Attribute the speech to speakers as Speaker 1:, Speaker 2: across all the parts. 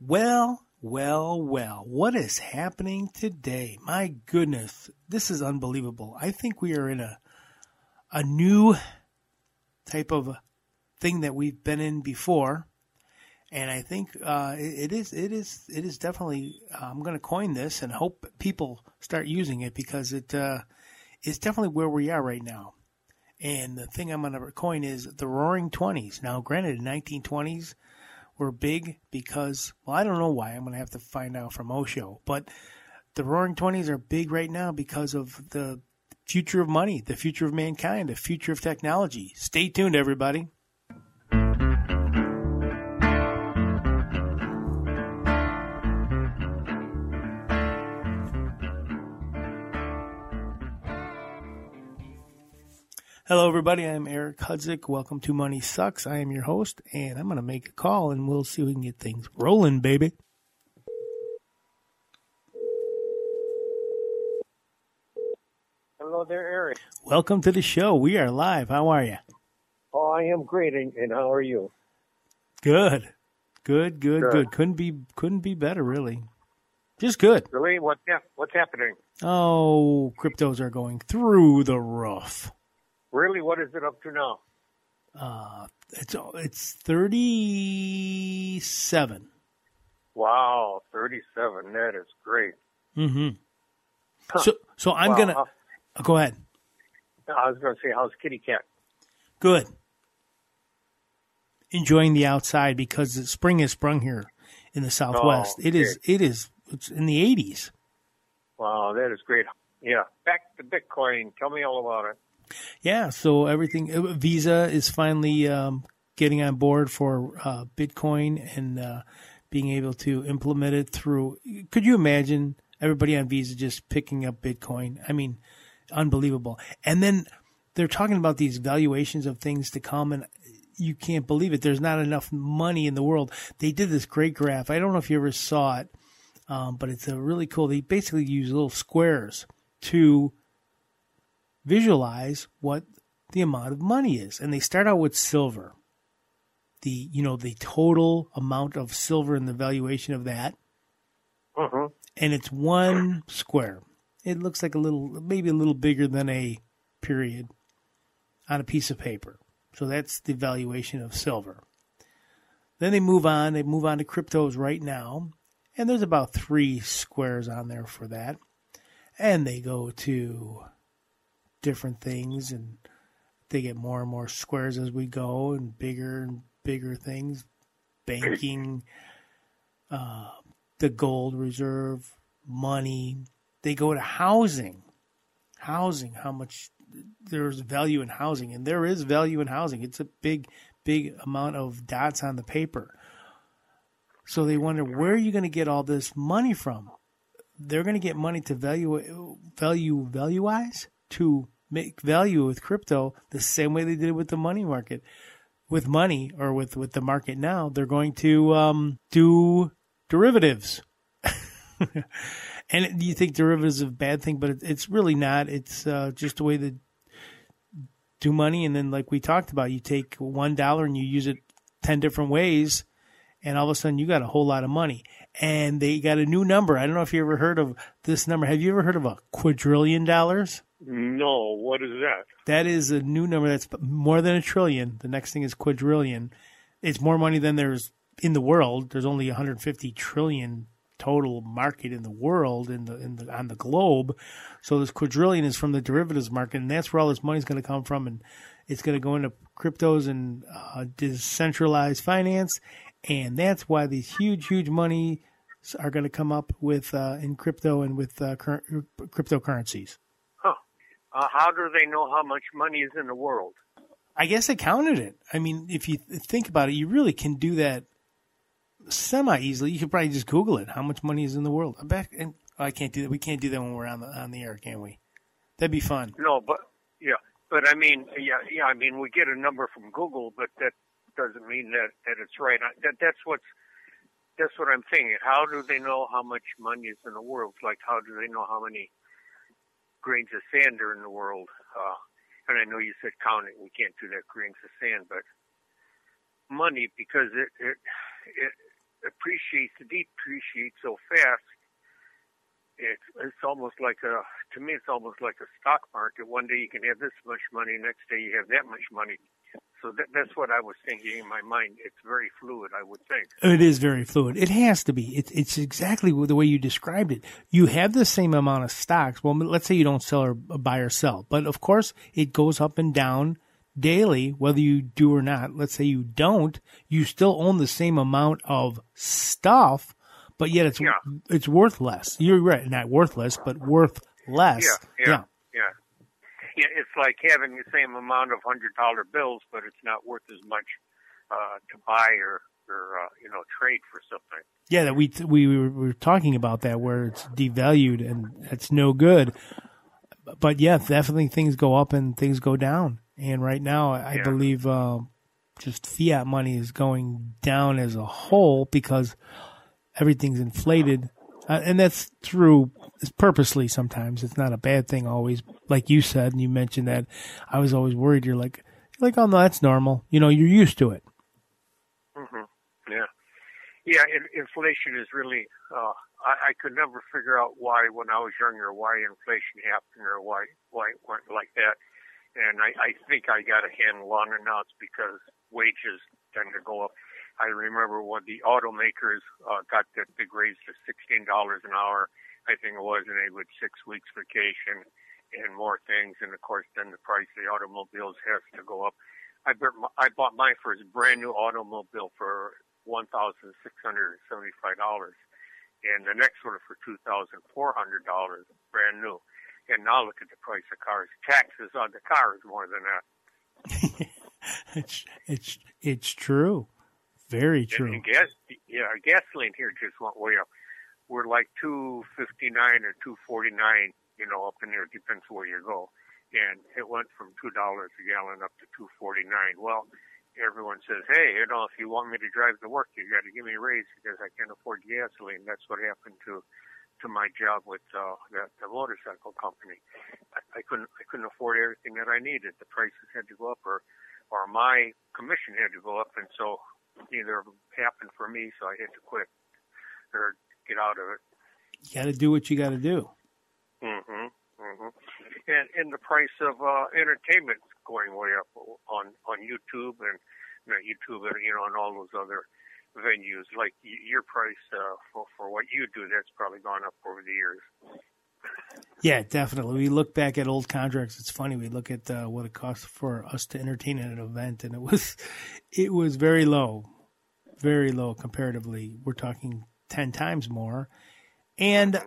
Speaker 1: Well, well, well, what is happening today? My goodness, this is unbelievable. I think we are in a a new type of thing that we've been in before, and I think uh, it, it is it is it is definitely. Uh, I'm going to coin this and hope people start using it because it uh, is definitely where we are right now. And the thing I'm going to coin is the Roaring Twenties. Now, granted, in 1920s were big because, well, I don't know why. I'm going to have to find out from Osho. But the Roaring Twenties are big right now because of the future of money, the future of mankind, the future of technology. Stay tuned, everybody. Hello, everybody. I'm Eric Hudzik. Welcome to Money Sucks. I am your host, and I'm going to make a call, and we'll see if we can get things rolling, baby.
Speaker 2: Hello there, Eric.
Speaker 1: Welcome to the show. We are live. How are you?
Speaker 2: Oh, I am great, and, and how are you?
Speaker 1: Good, good, good,
Speaker 2: Good.
Speaker 1: good. Couldn't be couldn't be better, really. Just good.
Speaker 2: Really? What? hap- What's happening?
Speaker 1: Oh, cryptos are going through the roof.
Speaker 2: Really? What is it up to now?
Speaker 1: Uh, it's it's thirty seven.
Speaker 2: Wow, thirty-seven. That is great.
Speaker 1: Mm-hmm.
Speaker 2: Huh.
Speaker 1: So so I'm
Speaker 2: Wow.
Speaker 1: gonna uh, go ahead.
Speaker 2: I was going to say, how's Kitty Cat?
Speaker 1: Good. Enjoying the outside because the spring has sprung here in the Southwest. It is. It is. It's in the eighties.
Speaker 2: Wow, that is great. Yeah. Back to Bitcoin. Tell me all about it.
Speaker 1: Yeah. So everything. uh, Visa is finally um, getting on board for uh, Bitcoin and uh, being able to implement it through. Could you imagine everybody on Visa just picking up Bitcoin? I mean, unbelievable. And then they're talking about these valuations of things to come, and you can't believe it. There's not enough money in the world. They did this great graph. I don't know if you ever saw it, um, but it's a really cool. They basically use little squares to visualize what the amount of money is, and they start out with silver. The you know the total amount of silver and the valuation of that,
Speaker 2: Mm-hmm.
Speaker 1: and it's one square. It looks like a little, maybe a little bigger than a period on a piece of paper. So that's the valuation of silver. Then they move on. They move on to cryptos right now, and there's about three squares on there for that. And they go to different things, and they get more and more squares as we go, and bigger and bigger things. Banking, uh, the gold reserve, money. They go to housing. Housing, how much there's value in housing, and there is value in housing. It's a big, big amount of dots on the paper. So they wonder where are you going to get all this money from? They're going to get money to value, value, valueize to make value with crypto the same way they did with the money market. With money or with with the market now, they're going to um, do derivatives. and you think derivatives is a bad thing, but it, it's really not. It's uh, just a way to do money. And then, like we talked about, you take one dollar and you use it ten different ways, and all of a sudden you got a whole lot of money. And they got a new number. I don't know if you ever heard of this number. Have you ever heard of a quadrillion dollars?
Speaker 2: No, what is that?
Speaker 1: That is a new number. That's more than a trillion. The next thing is quadrillion. It's more money than there's in the world. There's only 150 trillion total market in the world in the in the on the globe. So this quadrillion is from the derivatives market, and that's where all this money is going to come from, and it's going to go into cryptos and uh, decentralized finance, and that's why these huge, huge money are going to come up with uh, in crypto and with uh, cur- cryptocurrencies.
Speaker 2: Uh, how do they know how much money is in the world?
Speaker 1: I guess they counted it. I mean, if you th- think about it, you really can do that semi easily. You could probably just Google it. How much money is in the world? I bet. And oh, I can't do that. We can't do that when we're on the on the air, can we? That'd be fun.
Speaker 2: No, but yeah, but I mean, yeah, yeah. I mean, we get a number from Google, but that doesn't mean that that it's right. I- That that's what's that's what I'm thinking. How do they know how much money is in the world? Like, how do they know how many grains of sand are in the world? Uh, and I know you said counting. We can't do that grains of sand, but money because it it, it appreciates, depreciates so fast. It's it's almost like a to me it's almost like a stock market. One day you can have this much money, next day you have that much money. So that, that's what I was thinking in my mind. It's very fluid, I would think.
Speaker 1: It is very fluid. It has to be. It's it's exactly the way you described it. You have the same amount of stocks. Well, let's say you don't sell or buy or sell, but of course it goes up and down daily, whether you do or not. Let's say you don't, you still own the same amount of stuff, but yet it's
Speaker 2: Yeah.
Speaker 1: it's worth less. You're right, not worthless, but worth less.
Speaker 2: Yeah, yeah, yeah. Yeah, it's like having the same amount of hundred dollar bills, but it's not worth as much uh, to buy or or uh, you know trade for something.
Speaker 1: Yeah, that we we were, we were talking about that where it's devalued and it's no good. But yeah, definitely things go up and things go down. And right now, I
Speaker 2: Yeah.
Speaker 1: believe uh, just fiat money is going down as a whole because everything's inflated, uh, and that's through it's purposely. Sometimes it's not a bad thing always. Like you said, and you mentioned that I was always worried. You're like, you're like, oh no, that's normal. You know, you're used to it.
Speaker 2: hmm Yeah, yeah. In, inflation is really. Uh, I, I could never figure out why, when I was younger, why inflation happened or why why it went like that. And I, I think I got a handle on it now. It's because wages tend to go up. I remember when the automakers uh, got that big raise to sixteen dollars an hour. I think it was, and they would six weeks vacation and more things. And of course, then the price of the automobiles has to go up. I bought my, I bought my first brand new automobile for one thousand six hundred and seventy five dollars, and the next one for two thousand four hundred dollars, brand new. And now look at the price of cars. Taxes on the car is more than that.
Speaker 1: it's it's it's true, very true.
Speaker 2: And, and gas, yeah, gasoline here just went way up. We're like two fifty nine or two forty nine, you know, up in there. Depends where you go. And it went from two dollars a gallon up to two forty nine. Well, everyone says, hey, you know, if you want me to drive to work, you got to give me a raise because I can't afford gasoline. That's what happened to to my job with uh, the, the motorcycle company. I, I couldn't I couldn't afford everything that I needed. The prices had to go up, or or my commission had to go up, and so neither happened for me. So I had to quit or get out of it.
Speaker 1: You got to do what you got to do.
Speaker 2: Mm-hmm. Mm-hmm. And and the price of uh, entertainment is going way up on on YouTube and not YouTube and you know and all those other venues. Like your price uh, for for what you do, that's probably gone up over the years.
Speaker 1: Yeah, definitely. We look back at old contracts. It's funny. We look at uh, what it cost for us to entertain at an event, and it was it was very low, very low comparatively. We're talking ten times more, and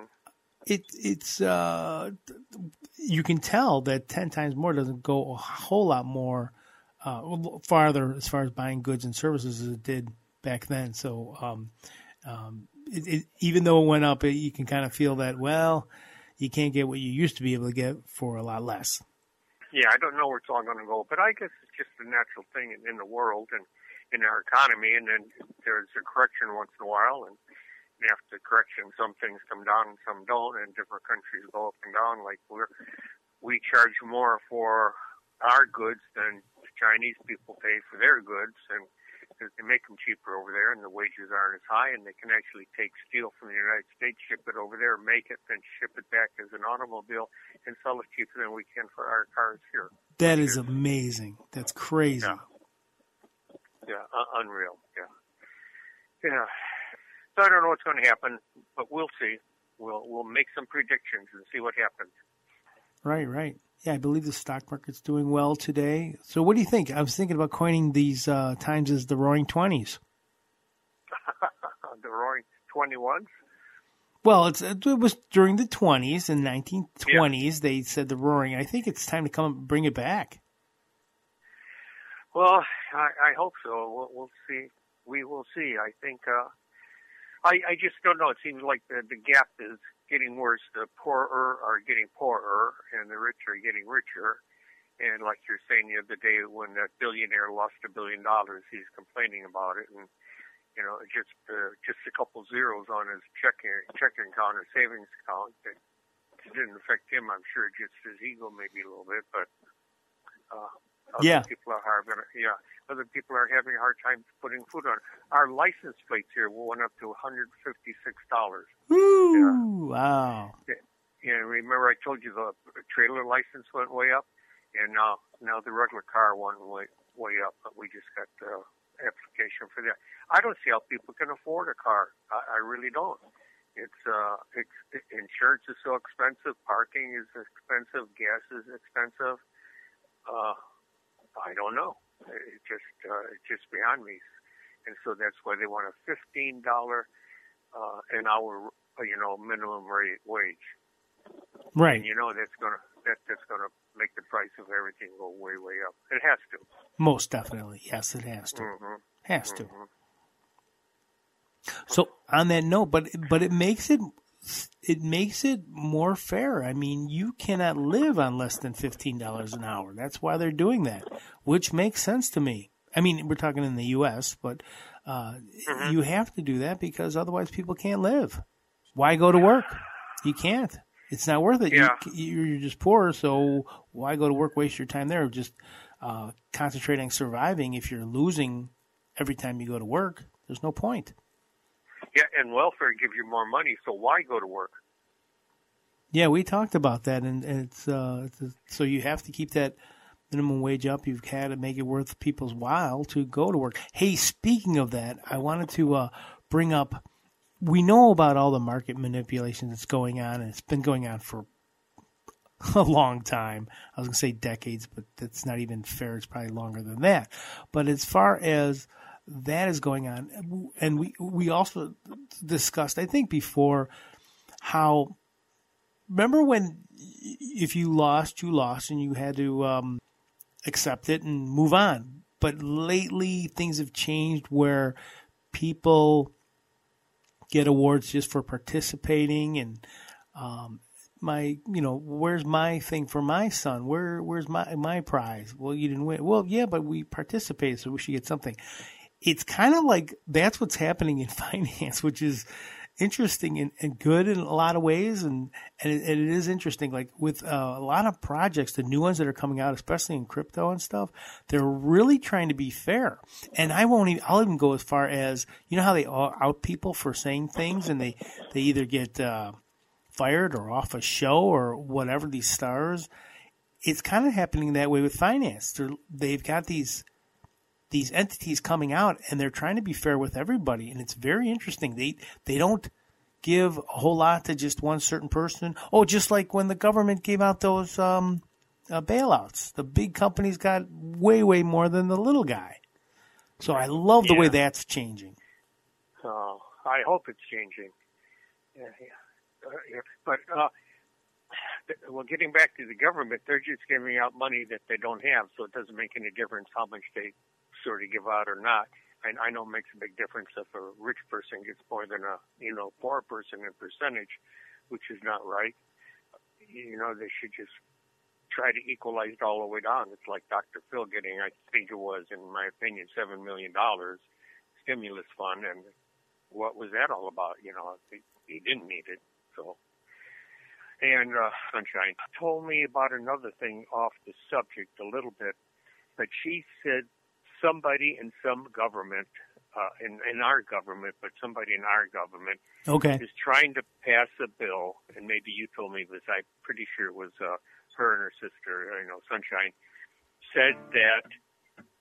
Speaker 1: it it's uh, you can tell that ten times more doesn't go a whole lot more uh, farther as far as buying goods and services as it did back then. So um, um, it, it, even though it went up, it, you can kind of feel that well you can't get what you used to be able to get for a lot less.
Speaker 2: Yeah, I don't know where it's all going to go, but I guess it's just a natural thing in, in the world and in our economy. And then there's a correction once in a while, and after the correction, some things come down and some don't, and different countries go up and down. Like we're we charge more for our goods than the Chinese people pay for their goods, and they make them cheaper over there, and the wages aren't as high, and they can actually take steel from the United States, ship it over there, make it, then ship it back as an automobile, and sell it cheaper than we can for our cars here.
Speaker 1: That is amazing. That's crazy.
Speaker 2: Yeah, yeah uh, unreal. Yeah, yeah. I don't know what's going to happen, but we'll see. We'll we'll make some predictions and see what happens.
Speaker 1: Right, right. Yeah, I believe the stock market's doing well today. So, what do you think? I was thinking about coining these uh, times as the Roaring Twenties.
Speaker 2: the Roaring Twenty Ones.
Speaker 1: Well, it's it was during the twenties and nineteen twenties. They said the Roaring. I think it's time to come and bring it back.
Speaker 2: Well, I, I hope so. We'll, we'll see. We will see. I think. Uh, I I just don't know. It seems like the the gap is getting worse. The poorer are getting poorer, and the rich are getting richer. And like you're saying the other day, when that billionaire lost a billion dollars, he's complaining about it, and you know, just uh, just a couple zeros on his checking checking account or savings account. That didn't affect him. I'm sure just his ego maybe a little bit, but uh, Other
Speaker 1: Yeah.
Speaker 2: people are having yeah. Other people are having a hard time putting food on. Our license plates here went up to one hundred fifty six dollars.
Speaker 1: Woo! Wow.
Speaker 2: Yeah, remember I told you the trailer license went way up, and now now the regular car one way way up. But we just got the application for that. I don't see how people can afford a car. I, I really don't. It's uh, it's insurance is so expensive, parking is expensive, gas is expensive. Uh, I don't know. It just uh, it's just beyond me, and so that's why they want a fifteen dollar uh, an hour, you know, minimum rate wage.
Speaker 1: Right.
Speaker 2: And you know that's gonna that that's gonna make the price of everything go way way up. It has to.
Speaker 1: Most definitely. Yes, it has to.
Speaker 2: hmm
Speaker 1: Has to.
Speaker 2: hmm
Speaker 1: So on that note, but but it makes it it makes it more fair. I mean, you cannot live on less than fifteen dollars an hour. That's why they're doing that, which makes sense to me. I mean, we're talking in the U.S., but uh,
Speaker 2: Mhm.
Speaker 1: you have to do that because otherwise people can't live. Why go to work? You can't. It's not worth it.
Speaker 2: Yeah.
Speaker 1: You, you're just poor, so why go to work? Waste your time there. Just uh, concentrate on surviving. If you're losing every time you go to work, there's no point.
Speaker 2: Yeah, and welfare gives you more money, so why go to work?
Speaker 1: Yeah, we talked about that, and, and it's, uh, it's so you have to keep that minimum wage up. You've had to make it worth people's while to go to work. Hey, speaking of that, I wanted to uh, bring up. We know about all the market manipulation that's going on, and it's been going on for a long time. I was going to say decades, but that's not even fair. It's probably longer than that. But as far as that is going on, and we we also discussed, I think before, how remember when if you lost, you lost, and you had to um, accept it and move on. But lately, things have changed where people get awards just for participating, and um, my, you know, where's my thing for my son? Where, where's my my prize? Well, you didn't win. Well, yeah, but we participated, so we should get something. It's kind of like that's what's happening in finance, which is interesting and, and good in a lot of ways. And and it, and it is interesting. Like with uh, a lot of projects the new ones that are coming out especially in crypto and stuff they're really trying to be fair. And i won't even i'll even go as far as you know how they out people for saying things and they they either get uh, fired or off a show or whatever these stars? It's kind of happening that way with finance. They're, they've got these these entities coming out and they're trying to be fair with everybody. And it's very interesting. They they don't give a whole lot to just one certain person. Oh just like when the government gave out those um, uh, bailouts. The big companies got way way more than the little guy. So i love the way that's changing.
Speaker 2: So I hope it's changing. Yeah, yeah. Uh, yeah. But uh, well, getting back to the government, they're just giving out money that they don't have, so it doesn't make any difference how much they sort of give out or not. And I know it makes a big difference if a rich person gets more than a you know poor person in percentage, which is not right. You know they should just try to equalize it all the way down. It's like Dr. Phil getting, I think it was, in my opinion, seven million dollars stimulus fund, and what was that all about? You know, he, he didn't need it. So, and uh, Sunshine told me about another thing off the subject a little bit, but she said somebody in some government, uh, in in our government, but somebody in our government
Speaker 1: okay
Speaker 2: is trying to pass a bill, and maybe you told me this. I'm pretty sure it was uh, her and her sister, you know, Sunshine, said that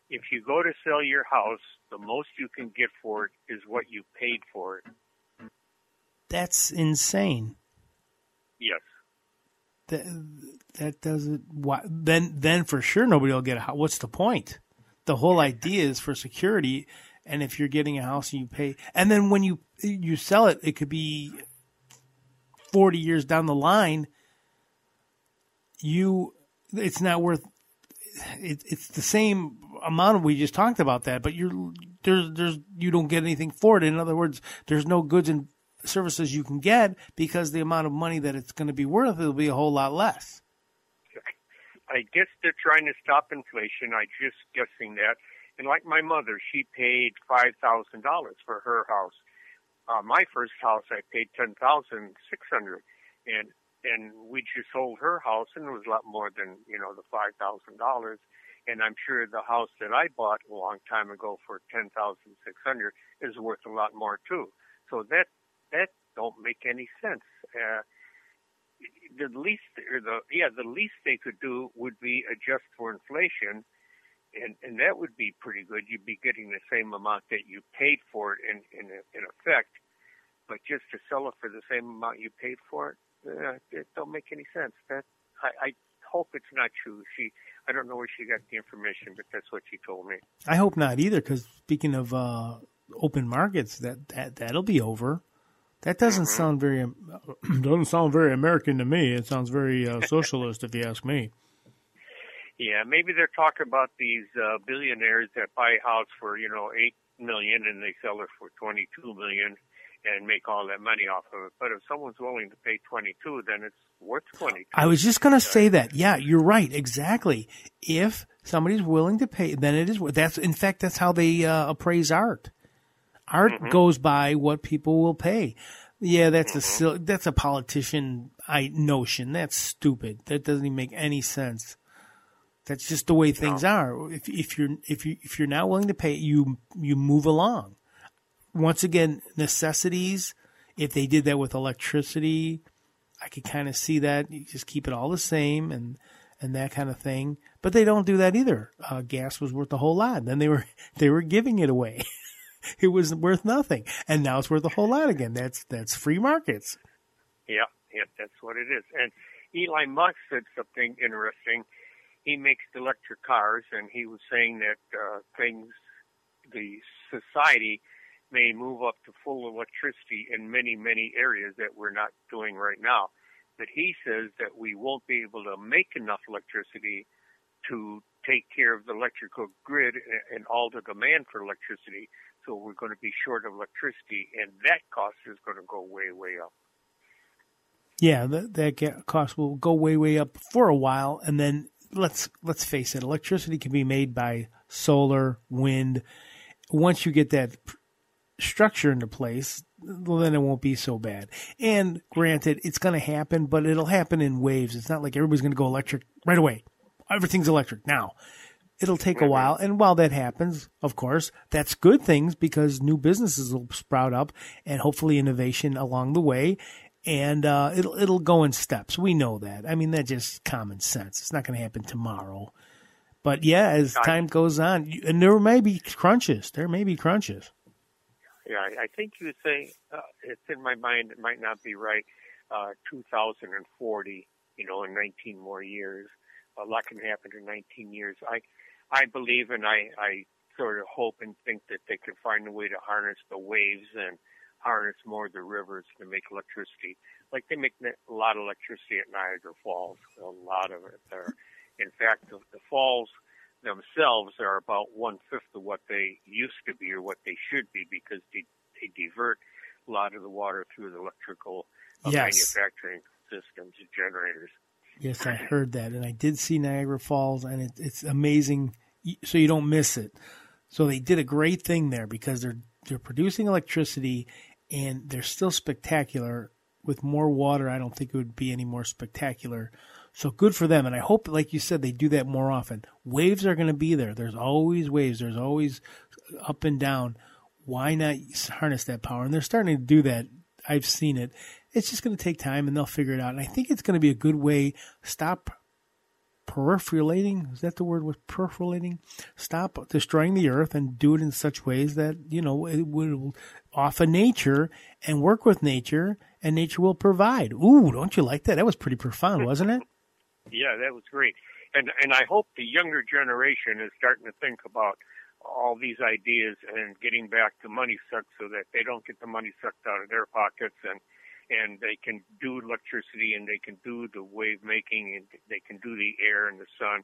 Speaker 2: if you go to sell your house, the most you can get for it is what you paid for it.
Speaker 1: that's insane. That that doesn't why, then then for sure nobody will get a house. What's the point? The whole idea is for security, and if you're getting a house and you pay, and then when you you sell it, it could be forty years down the line. You, it's not worth. It, it's the same amount we just talked about that, but you're there's there's you don't get anything for it. In other words, there's no goods and services you can get because the amount of money that it's going to be worth will be a whole lot less.
Speaker 2: I guess they're trying to stop inflation. I just guessing that. And like my mother, she paid five thousand dollars for her house. Uh, my first house, I paid ten thousand six hundred, and and we just sold her house, and it was a lot more than you know the five thousand dollars. and I'm sure the house that I bought a long time ago for ten thousand six hundred is worth a lot more too. So that that don't make any sense. Uh, the least, or the yeah, the least they could do would be adjust for inflation, and and that would be pretty good. You'd be getting the same amount that you paid for it in in in effect, but just to sell it for the same amount you paid for it, uh, it don't make any sense. That I, I hope it's not true. She, I don't know where she got the information, but that's what she told me.
Speaker 1: I hope not either, because speaking of uh, open markets, that that that'll be over. That doesn't sound very doesn't sound very American to me. It sounds very uh, socialist, if you ask me.
Speaker 2: Yeah, maybe they're talking about these uh, billionaires that buy a house for you know eight million and they sell it for twenty two million and make all that money off of it. But if someone's willing to pay 22, then it's worth 22.
Speaker 1: I was just going to say that. Yeah, you're right. Exactly. If somebody's willing to pay, then it is worth. That's in fact that's how they uh, appraise art. Art mm-hmm. goes by what people will pay. Yeah, that's mm-hmm. a that's a politician I notion. That's stupid. That doesn't even make any sense. That's just the way things no. are. If if you're if you if you're not willing to pay, you you move along once again, necessities. If they did that with electricity, I could kind of see that. You just keep it all the same and and that kind of thing. But they don't do that either. Uh, gas was worth a whole lot. Then they were they were giving it away. it was worth nothing, and now it's worth a whole lot again. That's that's free markets.
Speaker 2: Yeah, yeah, that's what it is. And Elon Musk said something interesting. He makes electric cars, and he was saying that uh, things, the society may move up to full electricity in many, many areas that we're not doing right now. But he says that we won't be able to make enough electricity to take care of the electrical grid and all the demand for electricity. So we're going to be short of electricity, and that cost is going to go way, way up.
Speaker 1: Yeah, that, that cost will go way, way up for a while, and then let's let's face it, electricity can be made by solar, wind. Once you get that structure into place, then it won't be so bad. And granted, it's going to happen, but it'll happen in waves. It's not like everybody's going to go electric right away. Everything's electric now. It'll take a mm-hmm. while. And while that happens, of course, that's good things because new businesses will sprout up and hopefully innovation along the way. And uh, it'll it'll go in steps. We know that. I mean, that's just common sense. It's not going to happen tomorrow. But yeah, as time goes on, and there may be crunches. There may be crunches.
Speaker 2: Yeah, I, I think you say uh, it's in my mind. It might not be right. Uh, 2040, you know, in 19 more years, a lot can happen in 19 years. I, I believe and I, I sort of hope and think that they can find a way to harness the waves and harness more of the rivers to make electricity. Like they make a lot of electricity at Niagara Falls, a lot of it there. In fact, the, the falls themselves are about one fifth of what they used to be or what they should be because they, they divert a lot of the water through the electrical uh, yes. manufacturing systems and generators.
Speaker 1: Yes, I heard that, and I did see Niagara Falls, and it, it's amazing. So you don't miss it. So they did a great thing there because they're they're producing electricity, and they're still spectacular. With more water, I don't think it would be any more spectacular. So good for them. And I hope, like you said, they do that more often. Waves are going to be there. There's always waves. There's always up and down. Why not harness that power? And they're starting to do that. I've seen it. It's just going to take time and they'll figure it out. And I think it's going to be a good way. Stop perforating. Is that the word with perforating? Stop destroying the earth and do it in such ways that, you know, it will off of nature and work with nature and nature will provide. Ooh, don't you like that? That was pretty profound, wasn't it?
Speaker 2: Yeah, that was great. And and I hope the younger generation is starting to think about all these ideas and getting back to money sucked so that they don't get the money sucked out of their pockets and and they can do electricity and they can do the wave making and they can do the air and the sun.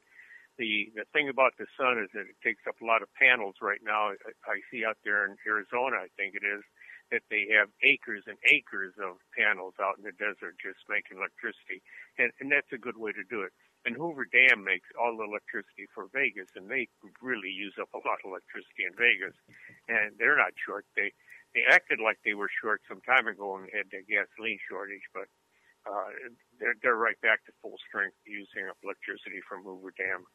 Speaker 2: The the thing about the sun is that it takes up a lot of panels right now. I, see out there in Arizona, I think it is, that they have acres and acres of panels out in the desert just making electricity, and, and that's a good way to do it. And Hoover Dam makes all the electricity for Vegas, and they really use up a lot of electricity in Vegas, and they're not short. They they acted like they were short some time ago and had the gasoline shortage, but uh, they're they're right back to full strength using up electricity from Hoover Dam.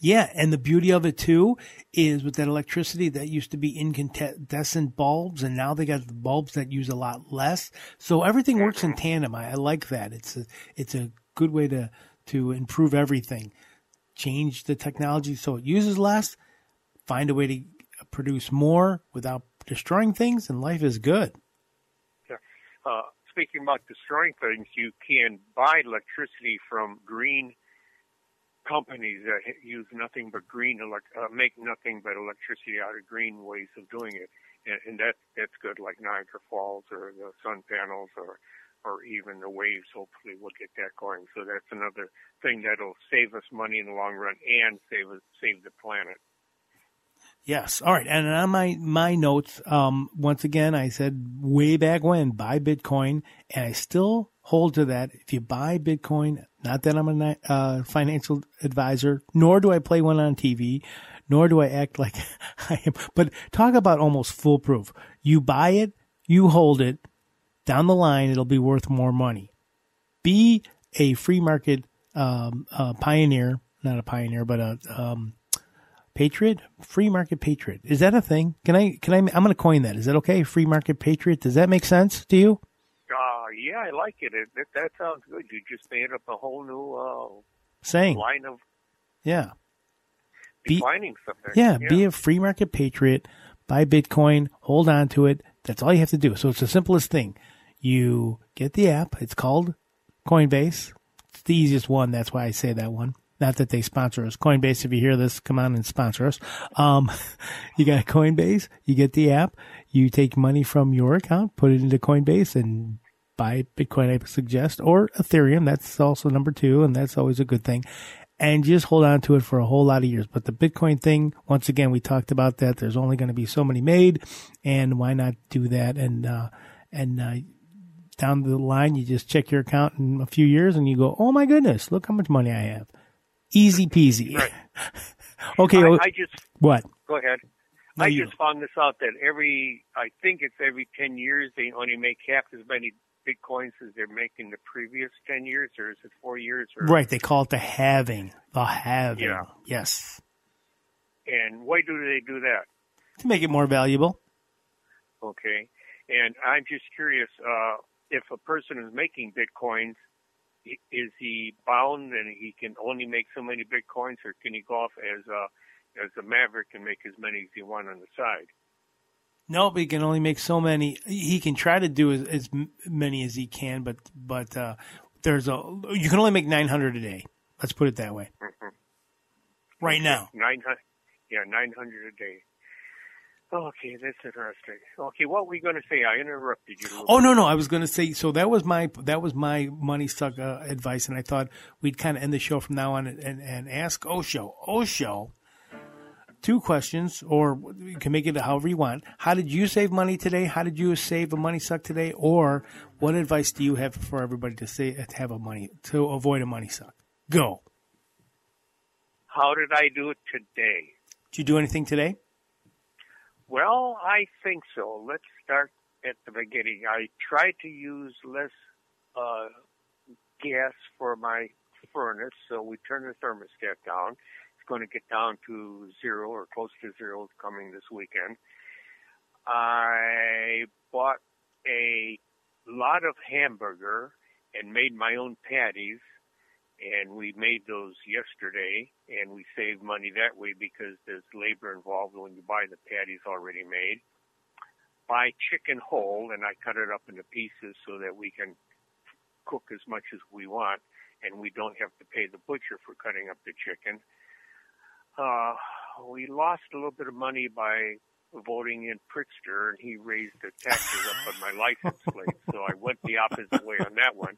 Speaker 1: Yeah, and the beauty of it too is with that electricity that used to be incandescent bulbs, and now they got the bulbs that use a lot less. So everything works in tandem. I, I like that. It's a it's a good way to to improve everything. Change the technology so it uses less. Find a way to produce more without destroying things, and life is good.
Speaker 2: Yeah. Uh, speaking about destroying things, you can buy electricity from green companies that use nothing but green uh, make nothing but electricity out of green ways of doing it, and, and that that's good, like Niagara Falls or the sun panels or or even the waves. Hopefully, we'll get that going. So that's another thing that'll save us money in the long run and save save the planet.
Speaker 1: Yes. All right. And on my, my notes, um, once again, I said way back when buy Bitcoin and I still hold to that. If you buy Bitcoin, not that I'm a uh, financial advisor, nor do I play one on TV, nor do I act like I am, but talk about almost foolproof. You buy it, you hold it down the line, it'll be worth more money. Be a free market, um, uh, pioneer, not a pioneer, but a, um, patriot, free market patriot. Is that a thing? Can I, can I, I'm going to coin that. Is that okay? Free market patriot. Does that make sense to you?
Speaker 2: Uh, yeah, I like it. it, it that sounds good. You just made up a whole new, uh,
Speaker 1: saying
Speaker 2: line of,
Speaker 1: yeah,
Speaker 2: defining be, something.
Speaker 1: Yeah, yeah, be a free market patriot, buy Bitcoin, hold on to it. That's all you have to do. So it's the simplest thing. You get the app. It's called Coinbase. It's the easiest one. That's why I say that one. Not that they sponsor us. Coinbase, if you hear this, come on and sponsor us. Um, you got Coinbase, you get the app, you take money from your account, put it into Coinbase and buy Bitcoin, I suggest, or Ethereum. That's also number two, and that's always a good thing. And just hold on to it for a whole lot of years. But the Bitcoin thing, once again, we talked about that. There's only going to be so many made, and why not do that? And, uh, and, uh, down the line, you just check your account in a few years and you go, oh my goodness, look how much money I have. Easy peasy.
Speaker 2: Right.
Speaker 1: okay.
Speaker 2: I, I, just
Speaker 1: what?
Speaker 2: Go ahead.
Speaker 1: No,
Speaker 2: I
Speaker 1: you.
Speaker 2: just found this out that every I think it's every ten years they only make half as many bitcoins as they're making the previous ten years, or is it four years? Or,
Speaker 1: Right. They call it the halving. The halving.
Speaker 2: Yeah.
Speaker 1: Yes.
Speaker 2: And why do they do that?
Speaker 1: To make it more valuable.
Speaker 2: Okay. And I'm just curious uh, if a person is making bitcoins is he bound and he can only make so many bitcoins, or can he go off as a as a maverick and make as many as he wants on the side?
Speaker 1: No, but he can only make so many. He can try to do as, as many as he can, but but uh, there's a you can only make 900 a day. Let's put it that way.
Speaker 2: Mhm.
Speaker 1: Right now.
Speaker 2: Nine hundred, yeah, nine hundred a day. Okay, that's interesting. Okay, what were you going to say? I interrupted you.
Speaker 1: Oh no, no, I was going to say. So that was my that was my money suck uh, advice, and I thought we'd kind of end the show from now on and, and, and ask Osho. Osho, two questions, or you can make it however you want. How did you save money today? How did you save a money suck today? Or what advice do you have for everybody to say to have a money to avoid a money suck? Go.
Speaker 2: How did I do it today?
Speaker 1: Did you do anything today?
Speaker 2: Well, I think so. Let's start at the beginning. I tried to use less uh, gas for my furnace, so we turned the thermostat down. It's going to get down to zero or close to zero coming this weekend. I bought a lot of hamburger and made my own patties and we made those yesterday and we saved money that way because there's labor involved when you buy the patties already made. Buy chicken whole and I cut it up into pieces so that we can cook as much as we want and we don't have to pay the butcher for cutting up the chicken. Uh, we lost a little bit of money by voting in Pritzker and he raised the taxes up on my license plate. So I went the opposite way on that one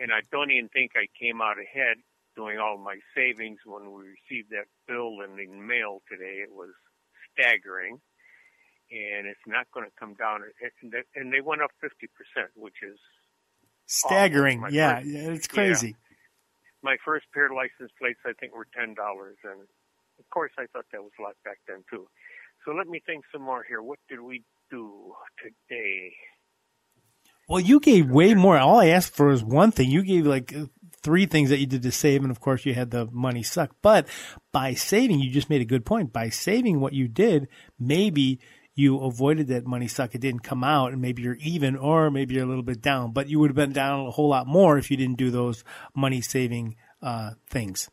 Speaker 2: and I don't even think I came out ahead doing all my savings when we received that bill in the mail today. It was staggering, and it's not going to come down. And they- And they went up fifty percent, which is
Speaker 1: Staggering. yeah,
Speaker 2: first-
Speaker 1: yeah, it's crazy.
Speaker 2: my first pair of license plates. I think were ten dollars, and of course I thought that was a lot back then too. So let me think some more here. What did we do today?
Speaker 1: Well, you gave way more. All I asked for was one thing. You gave like three things that you did to save, and of course you had the money suck. But by saving, you just made a good point. By saving what you did, maybe you avoided that money suck. It didn't come out, and maybe you're even, or maybe you're a little bit down. But you would have been down a whole lot more if you didn't do those money saving uh, things.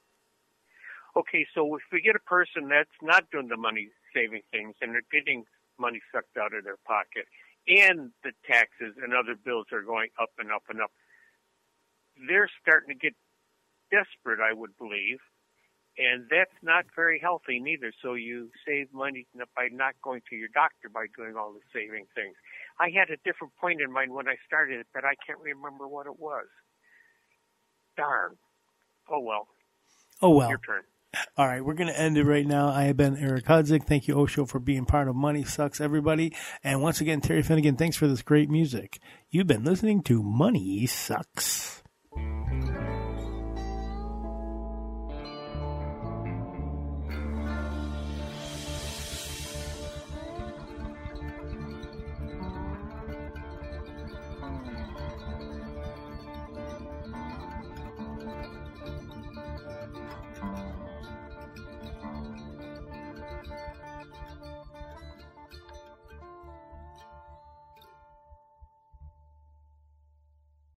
Speaker 2: Okay, so if we get a person that's not doing the money saving things and they're getting money sucked out of their pocket, and the taxes and other bills are going up and up and up, they're starting to get desperate, I would believe, and that's not very healthy neither. So you save money by not going to your doctor by doing all the saving things. I had a different point in mind when I started it, but I can't remember what it was. Darn. Oh well.
Speaker 1: Oh well.
Speaker 2: Your turn.
Speaker 1: All right, we're going to end it right now. I have been Eric Hudzik. Thank you, Osho, for being part of Money Sucks, everybody. And once again, Terry Finnegan, thanks for this great music. You've been listening to Money Sucks.